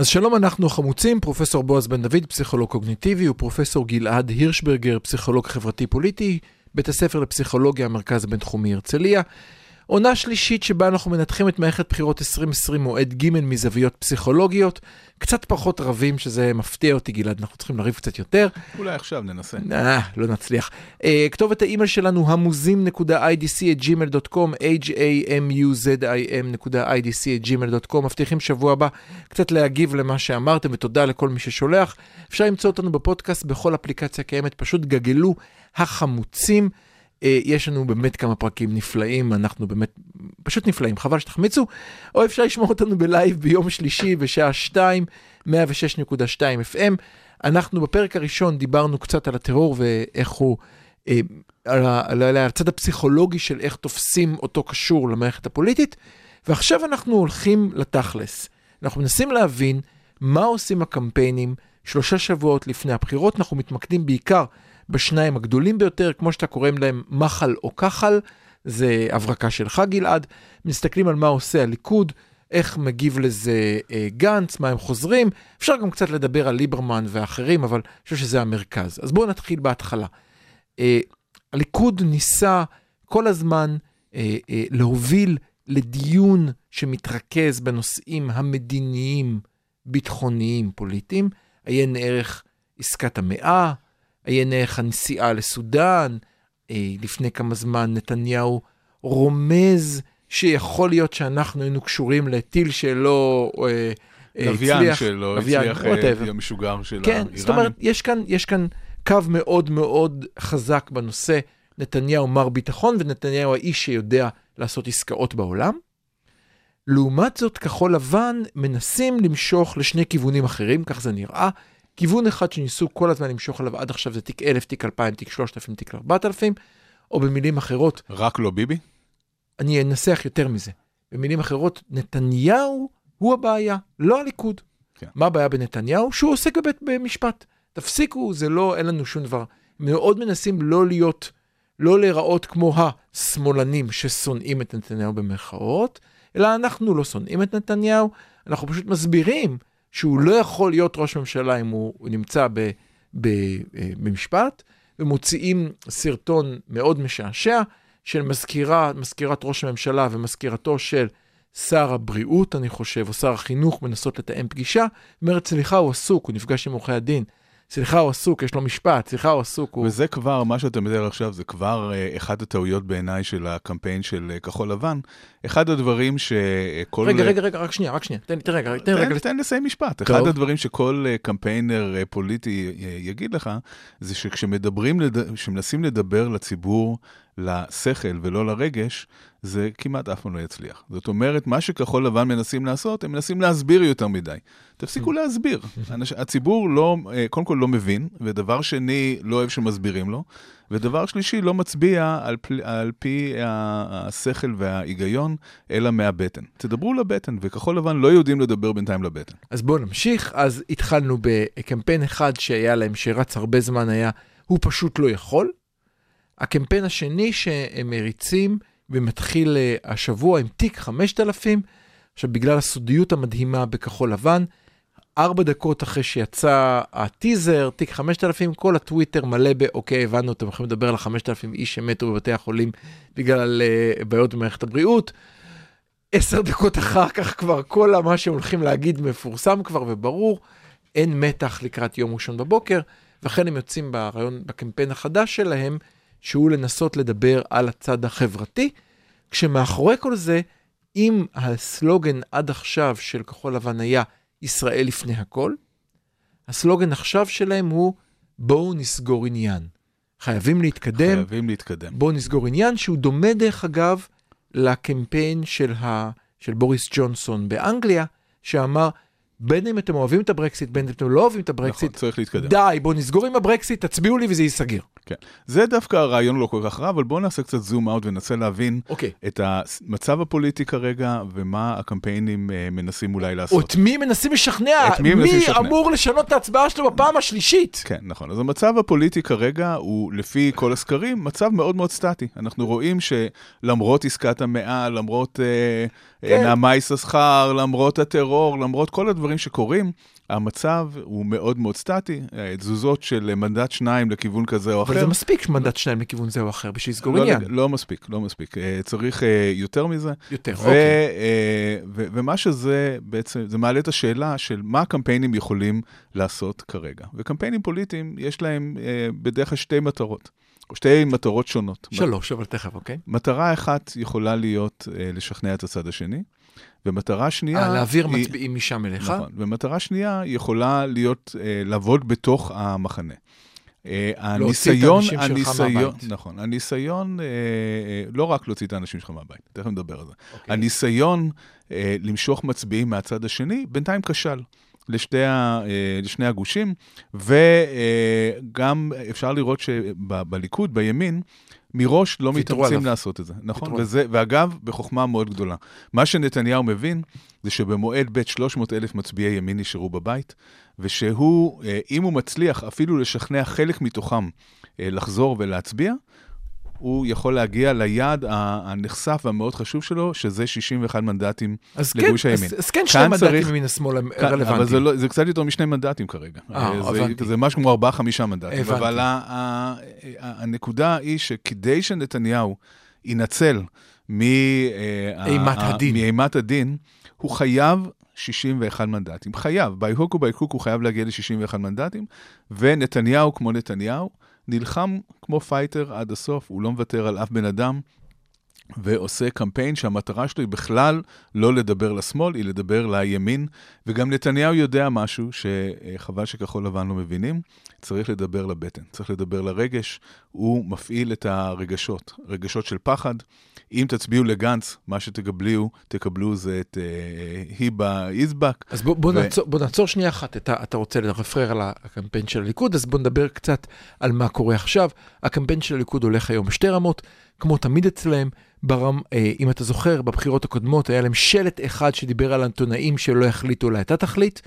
אז שלום, אנחנו החמוצים, פרופסור בועז בן דוד, פסיכולוג קוגניטיבי, ופרופסור גלעד הירשברגר, פסיכולוג חברתי-פוליטי, בית הספר לפסיכולוגיה, המרכז הבינתחומי הרצליה. עונה שלישית שבה אנחנו מנתחים את מערכת בחירות 2020 מועד ג' מזוויות פסיכולוגיות. קצת פחות רבים, שזה מפתיע אותי, גלעד, אנחנו צריכים לריב קצת יותר. אולי עכשיו ננסה. אה, לא נצליח. Uh, כתובת האימייל שלנו, המוזים.idc@gmail.com, h-a-m-u-z-i-m.idc@gmail.com. מבטיחים שבוע הבא קצת להגיב למה שאמרתם, ותודה לכל מי ששולח. אפשר למצוא אותנו בפודקאסט בכל אפליקציה קיימת, פשוט גגלו החמוצים. Uh, יש לנו באמת כמה פרקים נפלאים, אנחנו באמת פשוט נפלאים, חבל שתחמיצו. או אפשר לשמוע אותנו בלייב ביום שלישי בשעה 2, 106.2 FM. אנחנו בפרק הראשון דיברנו קצת על הטרור ואיך הוא, אה, על, על, על הצד הפסיכולוגי של איך תופסים אותו קשור למערכת הפוליטית, ועכשיו אנחנו הולכים לתכלס. אנחנו מנסים להבין מה עושים הקמפיינים שלושה שבועות לפני הבחירות, אנחנו מתמקדים בעיקר בשניים הגדולים ביותר, כמו שאתה קוראים להם מחל או כחל, זה הברקה שלך גלעד, מסתכלים על מה עושה הליכוד, איך מגיב לזה אה, גנץ, מה הם חוזרים, אפשר גם קצת לדבר על ליברמן ואחרים, אבל אני חושב שזה המרכז. אז בואו נתחיל בהתחלה. אה, הליכוד ניסה כל הזמן אה, אה, להוביל לדיון שמתרכז בנושאים המדיניים, ביטחוניים, פוליטיים, עיין ערך עסקת המאה, עיין ערך הנסיעה לסודאן, אה, לפני כמה זמן נתניהו רומז שיכול להיות שאנחנו היינו קשורים לטיל שלא אה, אה, לוויין הצליח- שלו, לוויין, הצליח אה, whatever. להיות משוגר של כן, האיראנים. זאת אומרת, יש כאן, יש כאן קו מאוד מאוד חזק בנושא נתניהו מר ביטחון, ונתניהו האיש שיודע לעשות עסקאות בעולם. לעומת זאת, כחול לבן מנסים למשוך לשני כיוונים אחרים, כך זה נראה. כיוון אחד שניסו כל הזמן למשוך עליו עד עכשיו זה תיק 1000, תיק 2000, תיק 3000, תיק 4000, או במילים אחרות, רק לא ביבי? אני אנסח יותר מזה. במילים אחרות, נתניהו הוא הבעיה, לא הליכוד. כן. מה הבעיה בנתניהו? שהוא עוסק בבית במשפט. תפסיקו, זה לא, אין לנו שום דבר. מאוד מנסים לא להיות, לא להיראות כמו השמאלנים ששונאים את נתניהו במרכאות, אלא אנחנו לא שונאים את נתניהו, אנחנו פשוט מסבירים שהוא לא יכול להיות ראש ממשלה אם הוא, הוא נמצא ב, ב, אה, במשפט, ומוציאים סרטון מאוד משעשע של מזכירה, מזכירת ראש הממשלה ומזכירתו של שר הבריאות, אני חושב, או שר החינוך, מנסות לתאם פגישה, אומרת, סליחה, הוא עסוק, הוא נפגש עם עורכי הדין. סליחה, הוא עסוק, יש לו משפט, סליחה, הוא עסוק, הוא... וזה כבר, מה שאתה מתאר עכשיו, זה כבר אה, אחת הטעויות בעיניי של הקמפיין של אה, כחול לבן. אחד הדברים שכל... רגע, רגע, רגע, רק שנייה, רק שנייה, תן לי, תן רגע, תן רגע. תן לסיים משפט. טוב. אחד הדברים שכל אה, קמפיינר אה, פוליטי אה, יגיד לך, זה שכשמדברים, לד- כשמנסים לדבר לציבור, לשכל ולא לרגש, זה כמעט אף פעם לא יצליח. זאת אומרת, מה שכחול לבן מנסים לעשות, הם מנסים להסביר יותר מדי. תפסיקו להסביר. הציבור לא, אה, קודם כל לא מבין, ודבר שני, לא אוהב שמסבירים לו, ודבר שלישי, לא מצביע על, פל, על פי השכל וההיגיון, אלא מהבטן. תדברו לבטן, וכחול לבן לא יודעים לדבר בינתיים לבטן. אז בואו נמשיך. אז התחלנו בקמפיין אחד שהיה להם, שרץ הרבה זמן, היה הוא פשוט לא יכול. הקמפיין השני שהם מריצים ומתחיל אה, השבוע עם תיק 5000. עכשיו, בגלל הסודיות המדהימה בכחול לבן, ארבע דקות אחרי שיצא הטיזר, תיק 5000, כל הטוויטר מלא ב, אוקיי, הבנו, אתם יכולים לדבר על ה-5000 איש שמתו בבתי החולים בגלל uh, בעיות במערכת הבריאות. עשר דקות אחר כך כבר כל מה שהם הולכים להגיד מפורסם כבר וברור, אין מתח לקראת יום ראשון בבוקר, ולכן הם יוצאים ברעיון, בקמפיין החדש שלהם, שהוא לנסות לדבר על הצד החברתי, כשמאחורי כל זה, אם הסלוגן עד עכשיו של כחול לבן היה ישראל לפני הכל, הסלוגן עכשיו שלהם הוא בואו נסגור עניין. חייבים להתקדם, חייבים להתקדם. בואו נסגור עניין שהוא דומה דרך אגב לקמפיין של, ה, של בוריס ג'ונסון באנגליה, שאמר בין אם אתם אוהבים את הברקסיט, בין אם אתם לא אוהבים את נכון, הברקסיט, צריך להתקדם. די, בואו נסגור עם הברקסיט, תצביעו לי וזה ייסגר. כן. זה דווקא הרעיון לא כל כך רע, אבל בואו נעשה קצת זום אאוט וננסה להבין אוקיי. את המצב הפוליטי כרגע, ומה הקמפיינים אה, מנסים אולי לעשות. את מי מנסים לשכנע? את מי מנסים לשכנע? אמור לשנות את ההצבעה שלו בפעם השלישית? כן, נכון. אז המצב הפוליטי כרגע הוא, לפי כל הסקרים, מצב מאוד מאוד סטטי. אנחנו רואים שלמרות עסקת המאה, למרות אה, כן. כן. נעמה יששכר, למרות הטרור, למרות כל הדברים שקורים, המצב הוא מאוד מאוד סטטי. אה, תזוזות של מנדט שניים לכיוון כזה או אחר. אבל זה מספיק מנדט שניים לכיוון זה או אחר בשביל לסגור לא, עניין. לא מספיק, לא מספיק. אה, צריך אה, יותר מזה. יותר, ו- אוקיי. אה, ו- ומה שזה בעצם, זה מעלה את השאלה של מה הקמפיינים יכולים לעשות כרגע. וקמפיינים פוליטיים, יש להם אה, בדרך כלל שתי מטרות, שתי מטרות שונות. שלוש, אבל תכף, אוקיי? מטרה אחת יכולה להיות אה, לשכנע את הצד השני, ומטרה שנייה... אה, להעביר היא- מצביעים משם אליך? נכון, ומטרה שנייה יכולה להיות, אה, לעבוד בתוך המחנה. אה, להוציא את הניסיון, האנשים שלך הניסיון, מהבית. נכון, הניסיון, אה, אה, לא רק להוציא את האנשים שלך מהבית, תכף נדבר על זה. אוקיי. הניסיון אה, למשוך מצביעים מהצד השני, בינתיים כשל. לשתי ה, אה, לשני הגושים, וגם אפשר לראות שבליכוד, בימין, מראש לא מתאמצים עליו. לעשות את זה, נכון? וזה, ואגב, בחוכמה מאוד גדולה. מה שנתניהו מבין, זה שבמועד ב' 300 אלף מצביעי ימין נשארו בבית, ושהוא, אה, אם הוא מצליח אפילו לשכנע חלק מתוכם אה, לחזור ולהצביע, הוא יכול להגיע ליעד ה- הנחשף והמאוד חשוב שלו, שזה 61 מנדטים אז כן, לגוש הימין. אז- אז כן שני מנדטים צריך- מן השמאל הם כאן- אבל זה, רלוונטיים. לא, זה קצת יותר משני מנדטים כרגע. אה, זה. זה משהו כמו ארבעה-חמישה מנדטים. הבנתי. אבל ה, ה, ה, הנקודה היא שכדי שנתניהו ינצל מ, אה, ה- הדין. מאימת הדין, הוא חייב 61 מנדטים. חייב, by hook or by crook הוא חייב להגיע ל-61 מנדטים, ונתניהו, כמו נתניהו, נלחם כמו fighter עד הסוף, הוא לא מוותר על אף בן אדם. ועושה קמפיין שהמטרה שלו היא בכלל לא לדבר לשמאל, היא לדבר לימין. וגם נתניהו יודע משהו שחבל שכחול לבן לא מבינים, צריך לדבר לבטן, צריך לדבר לרגש. הוא מפעיל את הרגשות, רגשות של פחד. אם תצביעו לגנץ, מה שתקבלו, תקבלו זה את אה, היבה איזבק. אז בוא, בוא, ו- נעצור, בוא נעצור שנייה אחת, אתה, אתה רוצה לרפרר על הקמפיין של הליכוד, אז בוא נדבר קצת על מה קורה עכשיו. הקמפיין של הליכוד הולך היום בשתי רמות, כמו תמיד אצלם, ברם, אה, אם אתה זוכר, בבחירות הקודמות היה להם שלט אחד שדיבר על עיתונאים שלא יחליטו אולי אתה תחליט,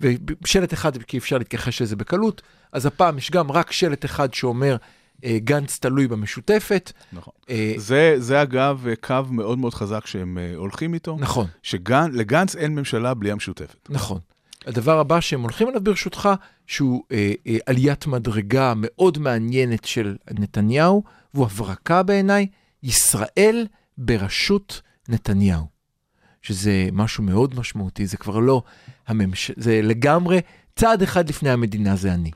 ושלט אחד כי אפשר להתכחש לזה בקלות, אז הפעם יש גם רק שלט אחד שאומר גנץ תלוי במשותפת. נכון. אה, זה, זה אגב קו מאוד מאוד חזק שהם אה, הולכים איתו, נכון. שלגנץ אין ממשלה בלי המשותפת. נכון. הדבר הבא שהם הולכים עליו ברשותך, שהוא אה, אה, עליית מדרגה מאוד מעניינת של נתניהו, והוא הברקה בעיניי, ישראל בראשות נתניהו. שזה משהו מאוד משמעותי, זה כבר לא הממש... זה לגמרי צעד אחד לפני המדינה זה אני.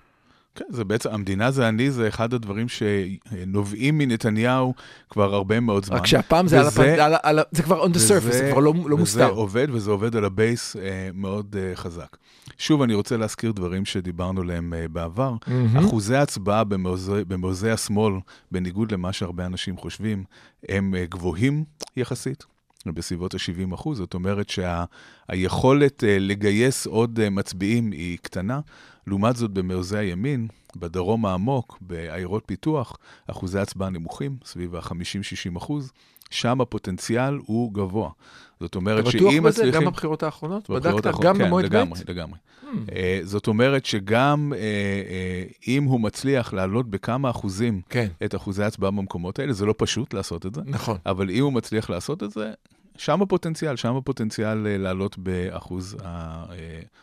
כן, זה בעצם, המדינה זה אני, זה אחד הדברים שנובעים מנתניהו כבר הרבה מאוד זמן. רק שהפעם זה, על הפ... וזה- זה, על... על... זה כבר on the surface, זה כבר לא, לא וזה מוסתר. עובד, וזה עובד על ה base אה, מאוד אה, חזק. שוב, אני רוצה להזכיר דברים שדיברנו עליהם אה, בעבר. מהמם. אחוזי הצבעה במעוזי, במעוזי השמאל, בניגוד למה שהרבה אנשים חושבים, הם אה, גבוהים יחסית. בסביבות ה-70 אחוז, זאת אומרת שהיכולת לגייס עוד אה, מצביעים היא קטנה. לעומת זאת, במעוזי הימין, בדרום העמוק, בעיירות פיתוח, אחוזי הצבעה נמוכים, סביב ה-50-60 אחוז, שם הפוטנציאל הוא גבוה. זאת אומרת אתה בטוח שאם בזה? מצליחים... גם בבחירות האחרונות? בבחירות בדקת גם כן, במועד ב'? לגמרי, לגמרי. אה, זאת אומרת שגם אה, אה, אם הוא מצליח להעלות בכמה אחוזים כן, את אחוזי ההצבעה במקומות האלה, זה לא פשוט לעשות את זה, נכון. אבל אם הוא מצליח לעשות את זה, שם הפוטנציאל, שם הפוטנציאל לעלות באחוז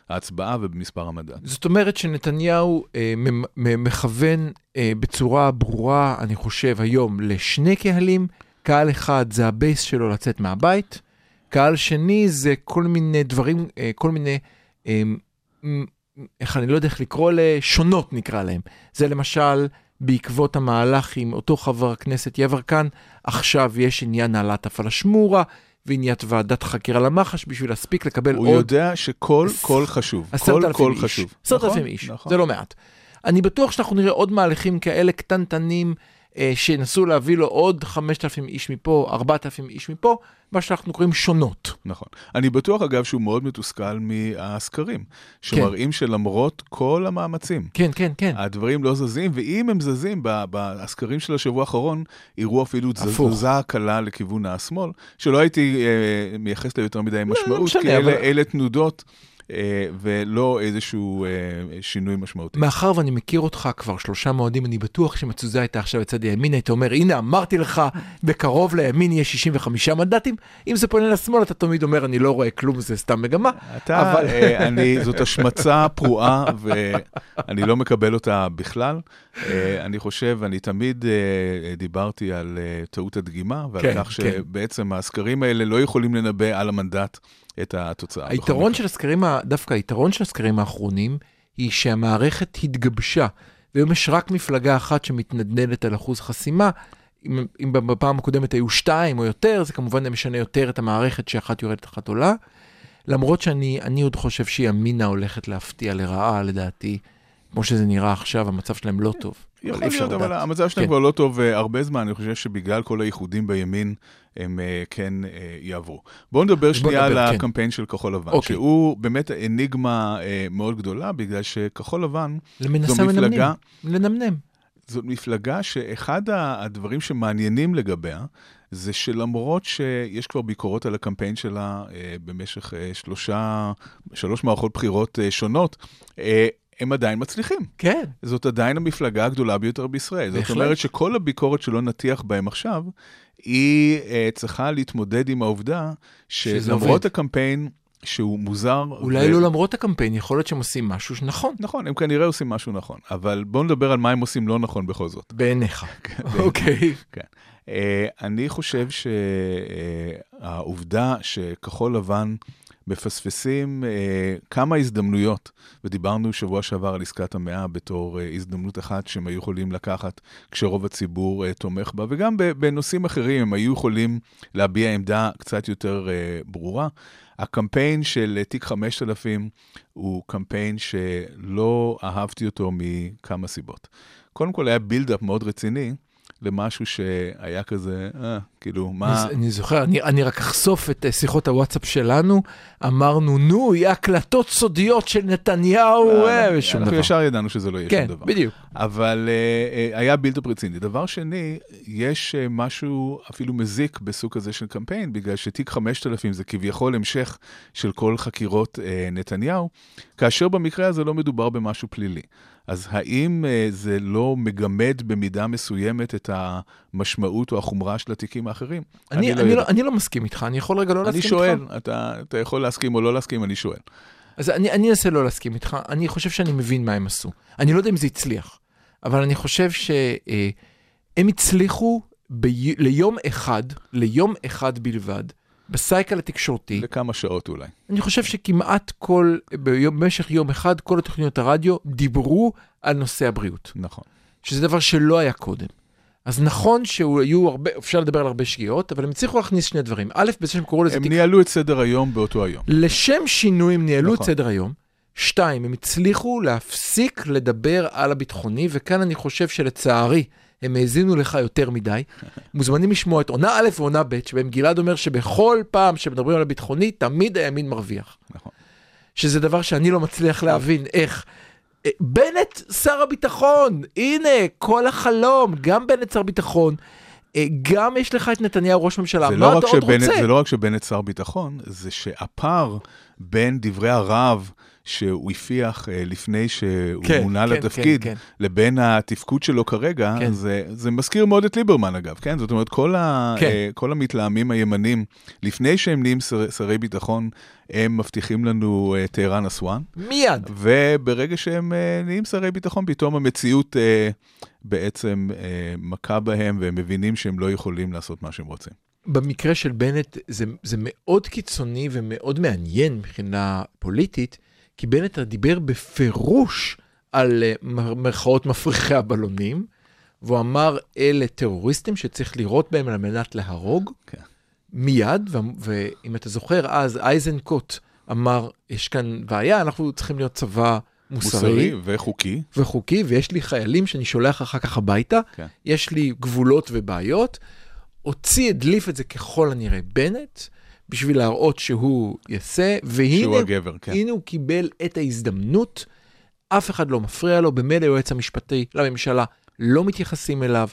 ההצבעה ובמספר המנדט. זאת אומרת שנתניהו מכוון בצורה ברורה, אני חושב, היום לשני קהלים. קהל אחד זה ה base שלו לצאת מהבית, קהל שני זה כל מיני דברים, אה, כל מיני, אה, איך אני לא יודע איך לקרוא לשונות נקרא להם. זה למשל, בעקבות המהלך עם אותו חבר הכנסת יברקן, עכשיו יש עניין העלאת הפלשמורה ועניין ועדת חקירה למח"ש בשביל להספיק לקבל הוא עוד יודע שכל קול חשוב, כל קול. חשוב. עשרת נכון, אלפים איש, נכון. זה לא מעט. אני בטוח שאנחנו נראה עוד מהלכים כאלה קטנטנים, שינסו להביא לו עוד 5,000 איש מפה, 4,000 איש מפה, מה שאנחנו קוראים שונות. נכון. אני בטוח, אגב, שהוא מאוד מתוסכל מהסקרים, שמראים שלמרות כל המאמצים, כן, כן, כן. הדברים לא זזים, ואם הם זזים, בסקרים של השבוע האחרון, הראו אפילו. תזוזה קלה לכיוון השמאל, שלא הייתי אה, מייחס לה יותר מדי משמעות, משנה, כי אלה, אבל- אלה תנודות. אה, ולא איזשהו אה, שינוי משמעותי. מאחר ואני מכיר אותך כבר שלושה מועדים, אני בטוח התזוזה הייתה עכשיו בצד ימין, היית אומר, הנה, אמרתי לך, בקרוב לימין יהיה 65 מנדטים. אם זה פונה לשמאל, אתה תמיד אומר, אני לא רואה כלום, זה סתם מגמה. אתה, אבל- אה, אני, זאת השמצה פרועה, ואני לא מקבל אותה בכלל. אני חושב, אני תמיד דיברתי על טעות הדגימה, ועל כן, כך כן. שבעצם הסקרים האלה לא יכולים לנבא על המנדט את התוצאה. היתרון. של הסקרים, דווקא היתרון של הסקרים האחרונים, היא שהמערכת התגבשה, והיום יש רק מפלגה אחת שמתנדנדת על אחוז חסימה. אם, אם בפעם הקודמת היו שתיים או יותר, זה כמובן משנה יותר את המערכת שאחת יורדת, אחת עולה. למרות שאני אני עוד חושב שימינה הולכת להפתיע לרעה, לדעתי, כמו שזה נראה עכשיו, המצב שלהם לא טוב. יכול להיות, אבל. המצב שלהם כן. כבר לא טוב אה, הרבה זמן, אני חושב שבגלל כל האיחודים בימין, הם אה, כן אה, יעברו. בואו נדבר בוא שנייה על כן. הקמפיין של כחול לבן, אוקיי. שהוא באמת אניגמה מאוד גדולה, בגלל שכחול לבן זו מנמנים. מפלגה- לנמנם. זאת מפלגה שאחד הדברים שמעניינים לגביה, זה שלמרות שיש כבר ביקורות על הקמפיין שלה במשך שלושה, שלוש מערכות בחירות שונות, הם עדיין מצליחים. כן. זאת עדיין המפלגה הגדולה ביותר בישראל. זאת בהחלט. אומרת שכל הביקורת שלא נטיח בהם עכשיו, היא אה, צריכה להתמודד עם העובדה שלמרות. הקמפיין, שהוא מוזר... אולי ו- לא למרות הקמפיין, יכול להיות שהם עושים משהו נכון. נכון, הם כנראה עושים משהו נכון, אבל בואו נדבר על מה הם עושים לא נכון בכל זאת. בעיניך. כן. אוקיי. כן. אה, אני חושב שהעובדה שכחול לבן מפספסים אה, כמה הזדמנויות, ודיברנו שבוע שעבר על עסקת המאה בתור אה, הזדמנות אחת שהם היו יכולים לקחת כשרוב הציבור אה, תומך בה, וגם בנושאים אחרים הם היו יכולים להביע עמדה קצת יותר אה, ברורה. הקמפיין של אה, תיק 5000 הוא קמפיין שלא אהבתי אותו מכמה סיבות. קודם כל היה בילדאפ מאוד רציני למשהו שהיה כזה, אה, כאילו, מה... אני, אני זוכר, אני, אני רק אחשוף את אה, שיחות הוואטסאפ שלנו, אמרנו, נו, יהיה הקלטות סודיות של נתניהו, אה, ושום אנחנו דבר. ישר ידענו שזה לא יהיה כן, שום דבר. בדיוק. אבל uh, היה בילדאפ רציני. דבר שני, יש uh, משהו אפילו מזיק בסוג הזה של קמפיין, בגלל שתיק 5000 זה כביכול המשך של כל חקירות uh, נתניהו, כאשר במקרה הזה לא מדובר במשהו פלילי. אז האם זה לא מגמד במידה מסוימת את המשמעות או החומרה של התיקים האחרים? אני, לא אני. לא, אני לא מסכים איתך, אני יכול רגע לא אני להסכים שואל, איתך? אתה, אתה יכול להסכים או לא להסכים, אני שואל. אז אני, אני אנסה לא להסכים איתך, אני חושב שאני מבין מה הם עשו. אני לא יודע אם זה הצליח, אבל אני חושב שהם הצליחו בי, ליום אחד, ליום אחד בלבד, בסייקל התקשורתי, לכמה שעות אולי. אני חושב שכמעט כל, ביום, במשך יום אחד, כל התוכניות הרדיו דיברו על נושא הבריאות, נכון. שזה דבר שלא היה קודם. אז נכון שהיו הרבה, אפשר לדבר על הרבה שגיאות, אבל הם הצליחו להכניס שני דברים. א', בזה שהם קראו לזה הם תיק ניהלו את סדר היום באותו היום. לשם שינוי הם ניהלו את נכון. סדר היום. שתיים, הם הצליחו להפסיק לדבר על הביטחוני, וכאן אני חושב שלצערי, הם האזינו לך יותר מדי. מוזמנים לשמוע את עונה א' ועונה ב', שבהם גלעד אומר שבכל פעם שמדברים על הביטחוני, תמיד הימין מרוויח. נכון. שזה דבר שאני לא מצליח להבין איך. אה, בנט שר הביטחון, הנה, כל החלום, גם בנט שר ביטחון, אה, גם יש לך את נתניהו ראש ממשלה, זה מה לא, אתה עוד שבנט, רוצה? זה לא רק שבנט שר ביטחון, זה שהפער בין דברי הרהב שהוא הפיח אה, לפני שהוא כן, מונה כן, לתפקיד, כן, כן. לבין התפקוד שלו כרגע, כן. זה, זה מזכיר מאוד את ליברמן אגב, כן? זאת אומרת, כל, ה, כן. אה, כל המתלהמים הימנים, לפני שהם נהיים שר, שרי ביטחון, הם מבטיחים לנו אה, טהרן אסואן, מיד. וברגע שהם נהיים שרי ביטחון, פתאום המציאות בעצם מכה בהם, והם מבינים שהם לא יכולים לעשות מה שהם רוצים. במקרה של בנט זה, זה מאוד קיצוני ומאוד מעניין מבחינה פוליטית, כי בנט דיבר בפירוש על אה, מירכאות מפריחי הבלונים, והוא אמר, אלה טרוריסטים שצריך לירות בהם על מנת להרוג, כן. מיד, ו- ואם אתה זוכר, אז אייזנקוט אמר, יש כאן בעיה, אנחנו צריכים להיות צבא מוסרי, וחוקי. וחוקי, ויש לי חיילים שאני שולח אחר כך הביתה, כן. יש לי גבולות ובעיות. הוציא, הדליף את זה ככל הנראה בנט, בשביל להראות שהוא יעשה, והנה, שהוא הגבר, כן. הוא קיבל את ההזדמנות, אף אחד לא מפריע לו, במילא היועץ המשפטי לממשלה לא מתייחסים אליו,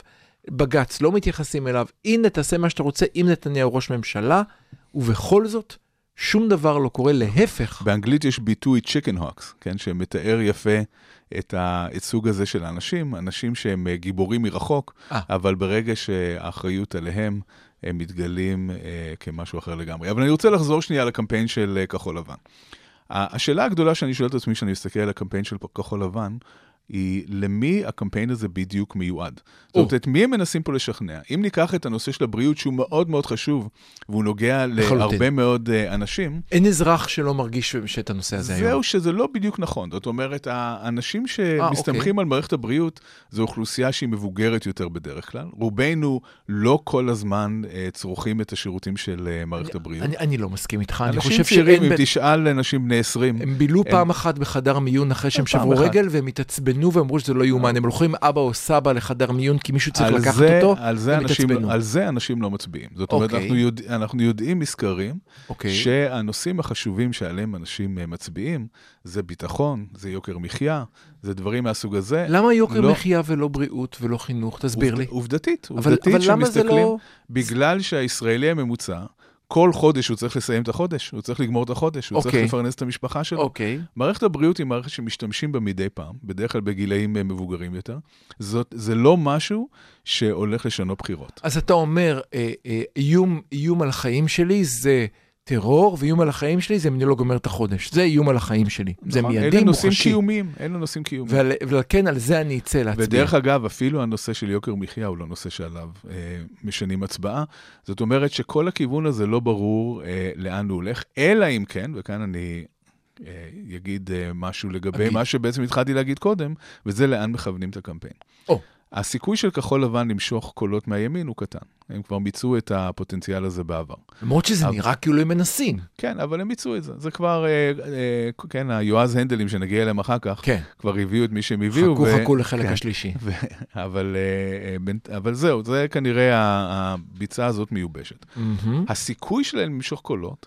בג"ץ לא מתייחסים אליו, הנה תעשה מה שאתה רוצה עם נתניהו ראש ממשלה, ובכל זאת, שום דבר לא קורה, להפך. באנגלית יש ביטוי chicken hawks, כן, שמתאר יפה את, ה, את סוג הזה של האנשים, אנשים שהם אה, גיבורים מרחוק, אה. אבל ברגע שהאחריות עליהם, הם מתגלים אה, כמשהו אחר לגמרי. אבל אני רוצה לחזור שנייה לקמפיין של אה, כחול לבן. השאלה הגדולה שאני שואל את עצמי כשאני מסתכל על הקמפיין של כחול לבן, היא למי הקמפיין הזה בדיוק מיועד. זאת אומרת, את מי הם מנסים פה לשכנע? אם ניקח את הנושא של הבריאות, שהוא מאוד מאוד חשוב, והוא נוגע לחלוטין. להרבה מאוד אה, אנשים, אין אזרח שלא מרגיש שאת הנושא הזה היום. זהו שזה לא בדיוק נכון. זאת אומרת, האנשים אוקיי. שמסתמכים על מערכת הבריאות, זו אוכלוסייה שהיא מבוגרת יותר בדרך כלל. רובנו לא כל הזמן אה, צורכים את השירותים של אה, מערכת הבריאות. אני, אני לא מסכים איתך, אני אנשים חושב צעירים, שאין... אם ב- תשאל אנשים בני 20, הם בילו הם- פעם אחת בחדר מיון אחרי שהם שברו. רגל, והם התעצבנו ואמרו שזה לא יאומן. הם הולכים אבא או סבא לחדר מיון כי מישהו צריך לקחת זה, אותו, על זה, הם אנשים, התעצבנו. על זה אנשים לא מצביעים. זאת אומרת, אוקיי. אנחנו, יודע, אנחנו יודעים מסקרים, אוקיי. שהנושאים החשובים שעליהם אנשים אה, מצביעים, זה ביטחון, זה יוקר מחיה, זה דברים מהסוג הזה. למה יוקר לא- מחיה ולא בריאות ולא חינוך? תסביר לי. עובד- עובדתית, אבל- עובדתית אבל למה זה שמסתכלים, לא- בגלל שהישראלי הממוצע, כל חודש הוא צריך לסיים את החודש, הוא צריך לגמור את החודש, הוא צריך אוקיי. לפרנס את המשפחה שלו. אוקיי. מערכת הבריאות היא מערכת שמשתמשים בה מדי פעם, בדרך כלל בגילאים אה, מבוגרים יותר. זאת, זה לא משהו שהולך לשנות בחירות. אז אתה אומר, אה, אה, איום, איום על החיים שלי זה טרור, ואיום על החיים שלי זה אם אני לא גומר את החודש. זה איום על החיים שלי. זה נכון? מיידי, אלה נושאים מוחשי. קיומיים, אלה נושאים קיומיים. ועל- ולכן על זה אני אצא להצביע. ודרך אגב, אפילו הנושא של יוקר מחיה הוא לא נושא שעליו אה, משנים הצבעה. זאת אומרת שכל הכיוון הזה לא ברור אה, לאן הוא הולך, אלא אם כן, וכאן אני אה, אגיד אה, משהו לגבי אגיד. מה שבעצם התחלתי להגיד קודם, וזה לאן מכוונים את הקמפיין. או. הסיכוי של כחול לבן למשוך קולות מהימין הוא קטן. הם כבר מיצו את הפוטנציאל הזה בעבר. למרות שזה אבל- נראה כאילו הם מנסים. כן, אבל הם מיצו את זה. זה כבר, אה, אה, כן, היועז הנדלים שנגיע אליהם אחר כך, כן. כבר הביאו את מי שהם הביאו. חכו ו- חכו לחלק כן. השלישי. ו- אבל, אה, אה, בין- אבל זהו, זה כנראה הביצה הזאת מיובשת. מהמם. הסיכוי שלהם למשוך קולות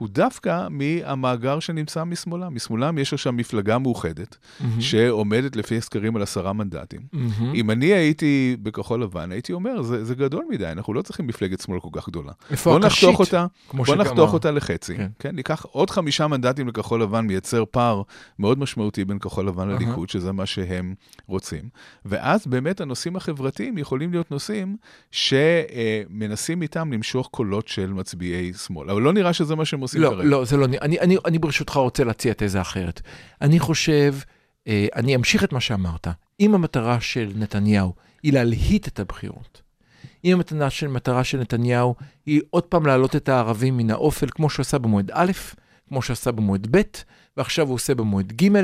הוא דווקא מהמאגר שנמצא משמאלם. משמאלם יש עכשיו מפלגה מאוחדת, מהמם. שעומדת לפי הסקרים על עשרה מנדטים. מהמם. אם אני הייתי בכחול לבן, הייתי אומר, זה, זה גדול מדי, אנחנו לא צריכים מפלגת שמאל כל כך גדולה. איפה בוא הקשית? אותה, בוא שגם נחתוך אותה לחצי. כן. כן. ניקח עוד חמישה מנדטים לכחול לבן, מייצר פער מאוד משמעותי בין כחול לבן אהה. לליכוד, שזה מה שהם רוצים. ואז באמת הנושאים החברתיים יכולים להיות נושאים שמנסים איתם למשוך קולות של מצביעי שמאל. אבל לא נראה שזה מה שהם עושים לא, כרגע. לא, זה לא נראה. אני, אני, אני ברשותך רוצה להציע תזה אחרת. אני חושב, אה, אני אמשיך את מה שאמרת. אם המטרה של נתניהו היא להלהיט את הבחירות, אם המטרה של, מטרה של נתניהו היא עוד פעם להעלות את הערבים מן האופל, כמו שהוא עשה במועד א', כמו שהוא עשה במועד ב', ועכשיו הוא עושה במועד ג',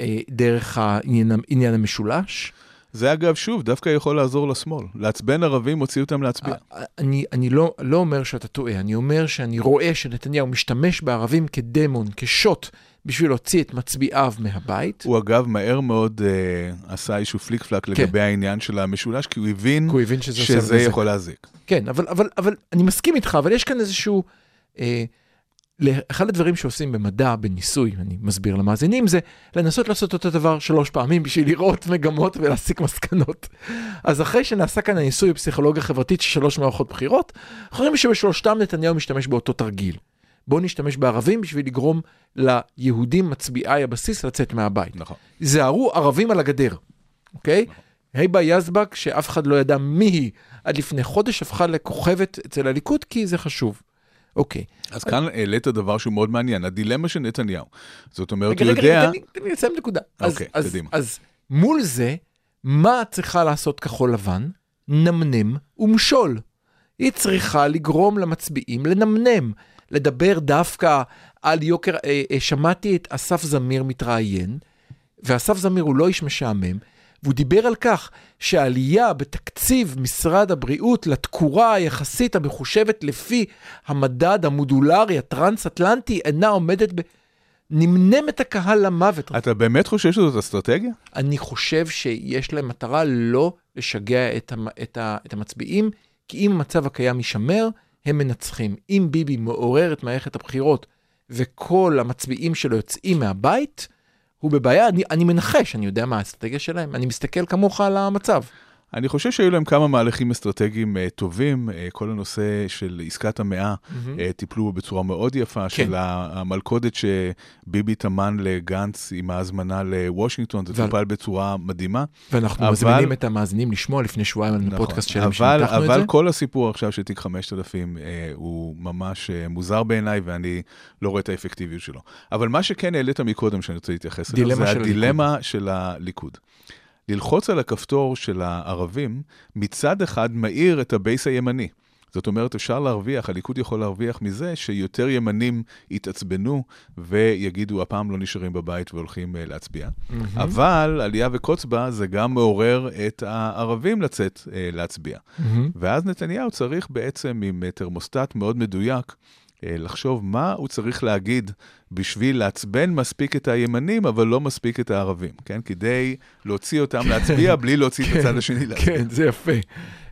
אה, דרך העניין, העניין המשולש. זה אגב, שוב, דווקא יכול לעזור לשמאל. לעצבן ערבים, הוציא אותם להצביע. אני, אני לא, לא אומר שאתה טועה, אני אומר שאני רואה שנתניהו משתמש בערבים כדמון, כשוט, בשביל להוציא את מצביעיו מהבית. הוא אגב מהר מאוד אה, עשה איזשהו פליק פלאק לגבי העניין של המשולש, כי הוא הבין הוא הבין שזה שזה. יכול להזיק. כן, אבל, אבל, אבל אני מסכים איתך, אבל יש כאן איזשהו... אה, אחד הדברים שעושים במדע, בניסוי, אני מסביר למאזינים, זה לנסות לעשות אותו דבר שלוש פעמים בשביל לראות מגמות ולהסיק מסקנות. אז אחרי שנעשה כאן הניסוי בפסיכולוגיה חברתית של שלוש מערכות בחירות, אנחנו רואים שבשלושתם נתניהו משתמש באותו תרגיל. בואו נשתמש בערבים בשביל לגרום ליהודים מצביעי הבסיס לצאת מהבית. נכון. זהרו ערבים על הגדר, אוקיי? היבה יזבק, שאף אחד לא ידע מי היא עד לפני חודש, הפכה לכוכבת אצל הליכוד, כי זה חשוב. אוקיי. אז כאן העלית דבר שהוא מאוד מעניין, הדילמה של נתניהו. זאת אומרת, רגע, הוא רגע, יודע... רגע, לי- תן לי לסיים נקודה. אוקיי, קדימה. אז מול זה, מה צריכה לעשות כחול לבן? נמנם ומשול. היא צריכה לגרום למצביעים לנמנם, לדבר דווקא על יוקר, אה, אה, שמעתי את אסף זמיר מתראיין, ואסף זמיר הוא לא איש משעמם, והוא דיבר על כך שהעלייה בתקציב משרד הבריאות לתקורה היחסית המחושבת לפי המדד המודולרי הטרנס-אטלנטי אינה עומדת ב... נמנם את הקהל למוות. אתה באמת חושב שזאת אסטרטגיה? אני חושב שיש להם מטרה לא לשגע את, המ, את, ה, את המצביעים, כי אם המצב הקיים יישמר, הם מנצחים. אם ביבי מעורר את מערכת הבחירות וכל המצביעים שלו יוצאים מהבית, הוא בבעיה. אני, אני מנחש, אני יודע מה האסטרטגיה שלהם, אני מסתכל כמוך על המצב. אני חושב שהיו להם כמה מהלכים אסטרטגיים uh, טובים, uh, כל הנושא של עסקת המאה, מהמם. uh, טיפלו בו בצורה מאוד יפה, כן. של המלכודת שביבי טמן לגנץ עם ההזמנה לוושינגטון, זה ועל- טופל בצורה מדהימה. ואנחנו אבל- מזמינים את המאזינים לשמוע לפני שבועיים על הפודקאסט שלהם אבל, שניתחנו את אבל זה. כל הסיפור עכשיו של תיק 5000 אה, הוא ממש אה, מוזר בעיניי, ואני לא רואה את האפקטיביות שלו. אבל מה שכן העלית מקודם, שאני רוצה להתייחס אליו, זה של הדילמה של הליכוד. ללחוץ על הכפתור של הערבים, מצד אחד מאיר את ה base הימני. זאת אומרת, אפשר להרוויח, הליכוד יכול להרוויח מזה שיותר ימנים יתעצבנו ויגידו, הפעם לא נשארים בבית והולכים אה, להצביע. מהמם. אבל אליה וקוץ בה זה גם מעורר את הערבים לצאת אה, להצביע. מהמם. ואז נתניהו צריך בעצם עם אה, תרמוסטט מאוד מדויק לחשוב מה הוא צריך להגיד בשביל לעצבן מספיק את הימנים, אבל לא מספיק את הערבים, כן? כדי להוציא אותם להצביע בלי להוציא את הצד השני להצביע. כן, זה יפה.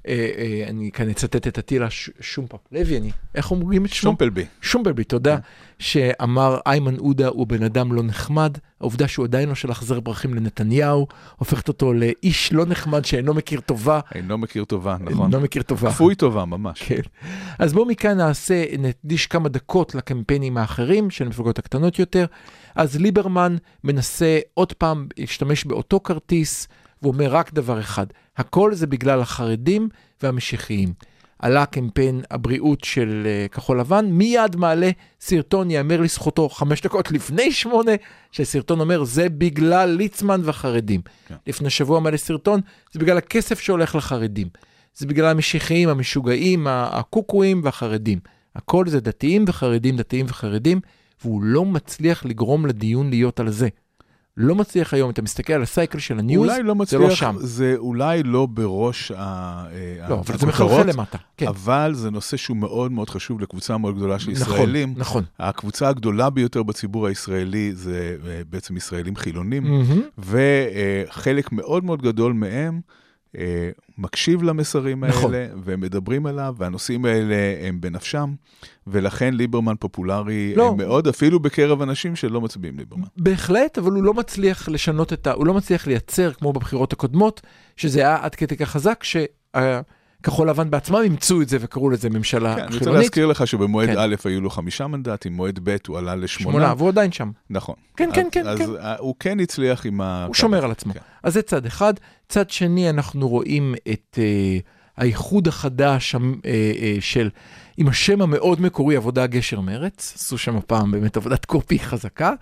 אה, אה, אני כאן אצטט את אטילה ש- שומפפ לוי, אני, איך אומרים את שמו? שומפלבי. שומפלבי, תודה, שאמר איימן עודה הוא בן אדם לא נחמד, העובדה שהוא עדיין לא שלח זר פרחים לנתניהו, הופכת אותו לאיש לא נחמד שאינו מכיר טובה, אינו מכיר טובה, נכון? אינו מכיר טובה. כפוי טובה, ממש. כן. אז בואו מכאן נעשה, נקדיש כמה דקות לקמפיינים האחרים של המפלגות הקטנות יותר. אז ליברמן מנסה עוד פעם להשתמש באותו כרטיס, והוא אומר רק דבר אחד, הכל זה בגלל החרדים והמשיחיים. עלה קמפיין הבריאות של uh, כחול לבן, מיד מעלה סרטון, יאמר לזכותו חמש דקות לפני שמונה, שסרטון אומר זה בגלל ליצמן והחרדים. כן. לפני שבוע מעלה סרטון, זה בגלל הכסף שהולך לחרדים. זה בגלל המשיחיים, המשוגעים, הקוקואים והחרדים. הכל זה דתיים וחרדים, דתיים וחרדים, והוא לא מצליח לגרום לדיון להיות על זה. לא מצליח היום, אתה מסתכל על הסייקל של הניוז, אולי לא זה מצליח, לא שם. זה אולי לא בראש ה... אה, לא, אבל זה מחלחל למטה. כן, אבל זה נושא שהוא מאוד מאוד חשוב לקבוצה מאוד גדולה של נכון, ישראלים. נכון. הקבוצה הגדולה ביותר בציבור הישראלי זה אה, בעצם ישראלים חילונים. וחלק מאוד מאוד גדול מהם אה, מקשיב למסרים האלה, נכון. והם מדברים עליו, והנושאים האלה הם בנפשם, ולכן ליברמן פופולרי לא. מאוד, אפילו בקרב אנשים שלא מצביעים ליברמן. בהחלט, אבל הוא לא מצליח לשנות את ה... הוא לא מצליח לייצר, כמו בבחירות הקודמות, שזה היה עד כדי כך חזק, שכחול לבן בעצמם אימצו את זה וקראו לזה ממשלה כן, אני רוצה חילונית. להזכיר לך שבמועד כן. א' היו לו חמישה מנדטים, מועד ב' הוא עלה לשמונה. שמונה, והוא עדיין שם. נכון. כן, כן, כן, אז כן. הוא כן הצליח עם ה... הוא שומר על עצמו. כן. אז זה צד אחד. צד שני, אנחנו רואים את אה, האיחוד החדש אה, אה, של, עם השם המאוד מקורי, עבודה גשר מרץ. עשו שם הפעם באמת עבודת קופי חזקה.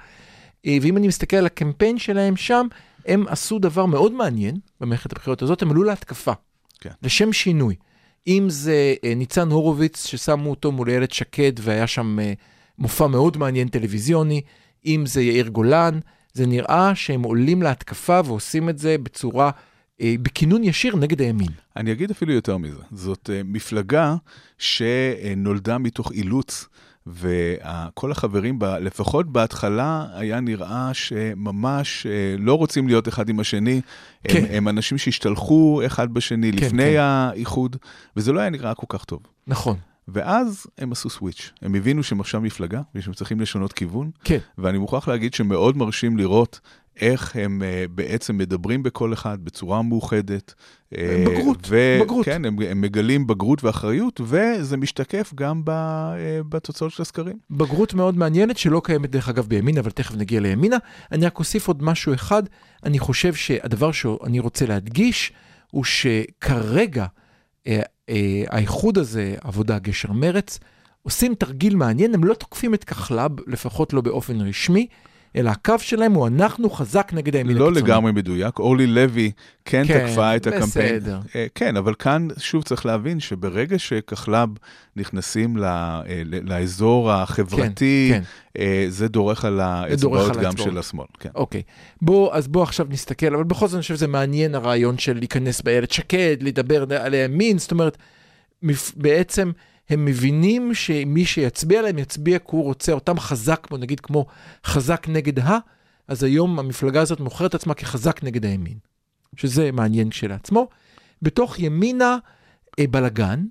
ואם אני מסתכל על הקמפיין שלהם שם, הם עשו דבר מאוד מעניין במערכת הבחירות הזאת, הם עלו להתקפה. כן. לשם שינוי. אם זה אה, ניצן הורוביץ, ששמו אותו מול איילת שקד, והיה שם אה, מופע מאוד מעניין טלוויזיוני, אם זה יאיר גולן, זה נראה שהם עולים להתקפה ועושים את זה בצורה, אה, בכינון ישיר נגד הימין. אני אגיד אפילו יותר מזה. זאת מפלגה שנולדה מתוך אילוץ, וכל החברים בה, לפחות בהתחלה, היה נראה שממש uh, לא רוצים להיות אחד עם השני. כן. הם, הם אנשים שהשתלחו אחד בשני כן, לפני כן. האיחוד, וזה לא היה נראה כל כך טוב. נכון, ואז הם עשו סוויץ'. הם הבינו שהם עכשיו מפלגה, ושהם צריכים לשנות כיוון, כן. ואני מוכרח להגיד שמאוד מרשים לראות איך הם uh, בעצם מדברים בכל אחד בצורה מאוחדת. אה, בגרות, ו- בגרות. כן, הם, הם מגלים בגרות ואחריות, וזה משתקף גם ב, uh, בתוצאות של הסקרים. בגרות מאוד מעניינת שלא קיימת דרך אגב בימינה, אבל תכף נגיע לימינה. אני רק אוסיף עוד משהו אחד, אני חושב שהדבר שאני רוצה להדגיש, הוא שכרגע אה, אה, האיחוד הזה, עבודה גשר מרץ, עושים תרגיל מעניין, הם לא תוקפים את כחלב, לפחות לא באופן רשמי, אלא הקו שלהם הוא אנחנו חזק נגד הימין לא הקיצוני. לגמרי מדויק, אורלי לוי כן, כן, תקפה את הקמפיין. בסדר. אה, כן, אבל כאן שוב צריך להבין שברגע שכחלב נכנסים ל, אה, ל- לאזור החברתי, כן, אה, זה דורך על האצבעות גם האצבעות. של השמאל. כן. אוקיי, בוא, אז בוא עכשיו נסתכל, אבל בכל זאת אני חושב שזה מעניין הרעיון של להיכנס באיילת שקד, לדבר על הימין, זאת אומרת, בעצם הם מבינים שמי שיצביע להם יצביע כי הוא רוצה אותם חזק, בוא נגיד כמו חזק נגד ה, אז היום המפלגה הזאת מוכרת עצמה כחזק נגד הימין, שזה מעניין כשלעצמו. בתוך ימינה אה, בלגן,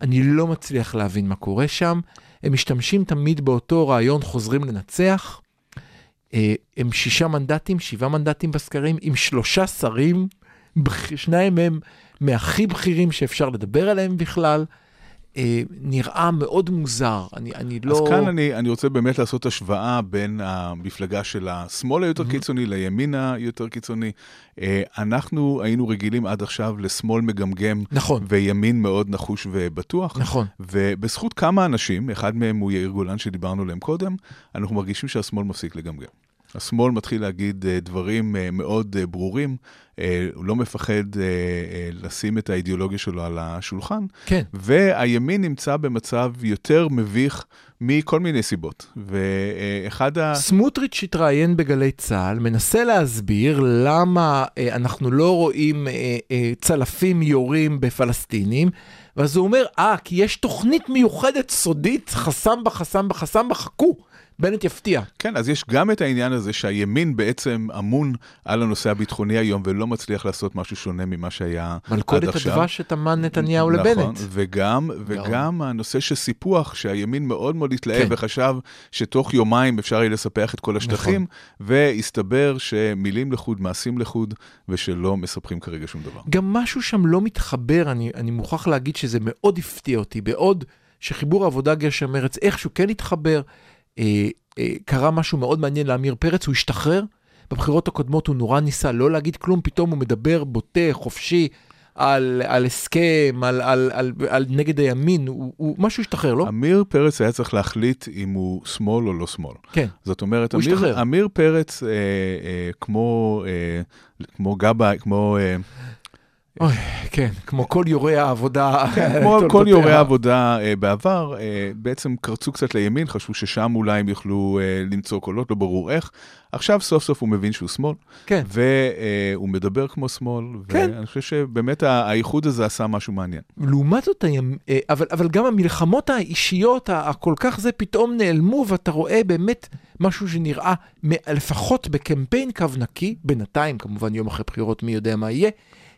אני לא מצליח להבין מה קורה שם. הם משתמשים תמיד באותו רעיון חוזרים לנצח. אה, הם שישה מנדטים, שבעה מנדטים בסקרים, עם שלושה שרים, שניים מהם מהכי בכירים שאפשר לדבר עליהם בכלל. אה, נראה מאוד מוזר, אני, אני לא... אז כאן אני, אני רוצה באמת לעשות השוואה בין המפלגה של השמאל היותר Mhm. קיצוני לימין היותר קיצוני. אה, אנחנו היינו רגילים עד עכשיו לשמאל מגמגם נכון, וימין מאוד נחוש ובטוח. נכון. ובזכות כמה אנשים, אחד מהם הוא יאיר גולן שדיברנו עליהם קודם, אנחנו מרגישים שהשמאל מפסיק לגמגם. השמאל מתחיל להגיד אה, דברים אה, מאוד אה, ברורים, הוא לא מפחד לשים את האידיאולוגיה שלו על השולחן, כן, והימין נמצא במצב יותר מביך מכל מיני סיבות. ואחד ה... סמוטריץ' התראיין בגלי צה"ל, מנסה להסביר למה אנחנו לא רואים צלפים יורים בפלסטינים, ואז הוא אומר, אה, כי יש תוכנית מיוחדת סודית, חסם בה, חסם בה, חסם בה, חכו, בנט יפתיע. כן, אז יש גם את העניין הזה שהימין בעצם אמון על הנושא הביטחוני היום ולא מצליח לעשות משהו שונה ממה שהיה עד מלכודת עכשיו. הדבש שטמן נתניהו נכון, לבנט. וגם, וגם הנושא של סיפוח, שהימין מאוד מאוד התלהב כן. וחשב שתוך יומיים אפשר יהיה לספח את כל השטחים, נכון. והסתבר שמילים לחוד, מעשים לחוד, ושלא מספחים כרגע שום דבר. גם משהו שם לא מתחבר, אני, אני מוכרח להגיד שזה מאוד הפתיע אותי, בעוד שחיבור העבודה גשר מרץ איכשהו כן התחבר, קרה משהו מאוד מעניין לעמיר פרץ, הוא השתחרר, בבחירות הקודמות הוא נורא ניסה לא להגיד כלום, פתאום הוא מדבר בוטה, חופשי, על, על הסכם, על, על, על, על נגד הימין, הוא, הוא משהו השתחרר, לא? עמיר פרץ היה צריך להחליט אם הוא שמאל או לא שמאל. כן, זאת אומרת, הוא השתחרר. עמיר, עמיר פרץ, אה, אה, כמו, אה, כמו גבאי, כמו... אה, אוי, כן, כמו כל יורי העבודה. כן, כמו כל. יורי העבודה אה, בעבר, אה, בעצם קרצו קצת לימין, חשבו ששם אולי הם יוכלו אה, למצוא קולות, לא ברור איך. עכשיו סוף סוף הוא מבין שהוא שמאל, כן, והוא מדבר כמו שמאל, כן. ואני חושב שבאמת האיחוד הזה עשה משהו מעניין. לעומת זאת, אבל, אבל גם המלחמות האישיות הכל כך זה פתאום נעלמו, ואתה רואה באמת משהו שנראה, לפחות בקמפיין קו נקי, בינתיים, כמובן יום אחרי בחירות, מי יודע מה יהיה,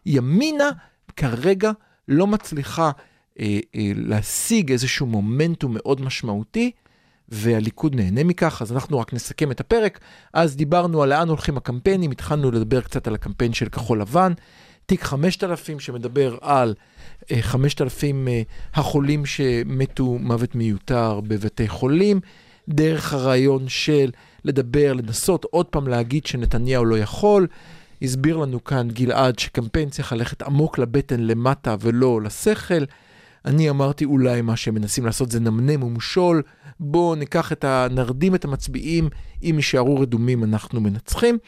ימינה כרגע לא מצליחה אה, אה, להשיג איזשהו מומנטום מאוד משמעותי, והליכוד נהנה מכך, אז אנחנו רק נסכם את הפרק. אז דיברנו על לאן הולכים הקמפיינים, התחלנו לדבר קצת על הקמפיין של כחול לבן, תיק 5000 שמדבר על אה, 5,000 אה, החולים שמתו מוות מיותר בבתי חולים, דרך הרעיון של לדבר, לנסות עוד פעם להגיד שנתניהו לא יכול. הסביר לנו כאן גלעד שקמפיין צריך ללכת עמוק לבטן למטה ולא לשכל. אני אמרתי אולי מה שהם מנסים לעשות זה נמנם ומשול, בואו ניקח את ה... נרדים את המצביעים, אם יישארו רדומים אנחנו מנצחים.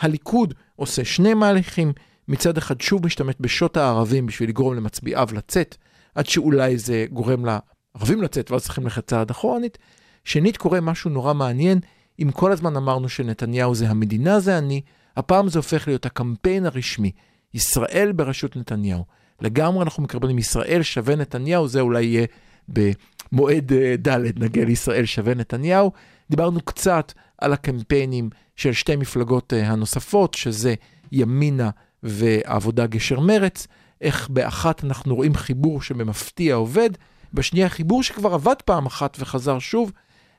הליכוד עושה שני מהלכים, מצד אחד שוב משתמש בשוט הערבים בשביל לגרום למצביעיו לצאת, עד שאולי זה גורם לערבים לצאת ואז צריכים ללכת צעד אחורנית. שנית, קורה משהו נורא מעניין, אם כל הזמן אמרנו שנתניהו זה המדינה זה אני, הפעם זה הופך להיות הקמפיין הרשמי, ישראל בראשות נתניהו. לגמרי אנחנו מקבלים ישראל שווה נתניהו, זה אולי יהיה במועד אה, ד' נגיע לישראל שווה נתניהו. דיברנו קצת על הקמפיינים של שתי מפלגות אה, הנוספות, שזה ימינה ועבודה גשר מרץ, איך באחת אנחנו רואים חיבור שבמפתיע עובד, בשנייה חיבור שכבר עבד פעם אחת וחזר שוב,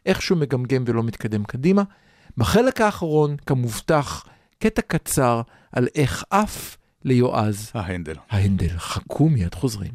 איכשהו מגמגם ולא מתקדם קדימה. בחלק האחרון, כמובטח, קטע קצר על איך אף ליועז ההנדל. ההנדל. חכו מיד חוזרים.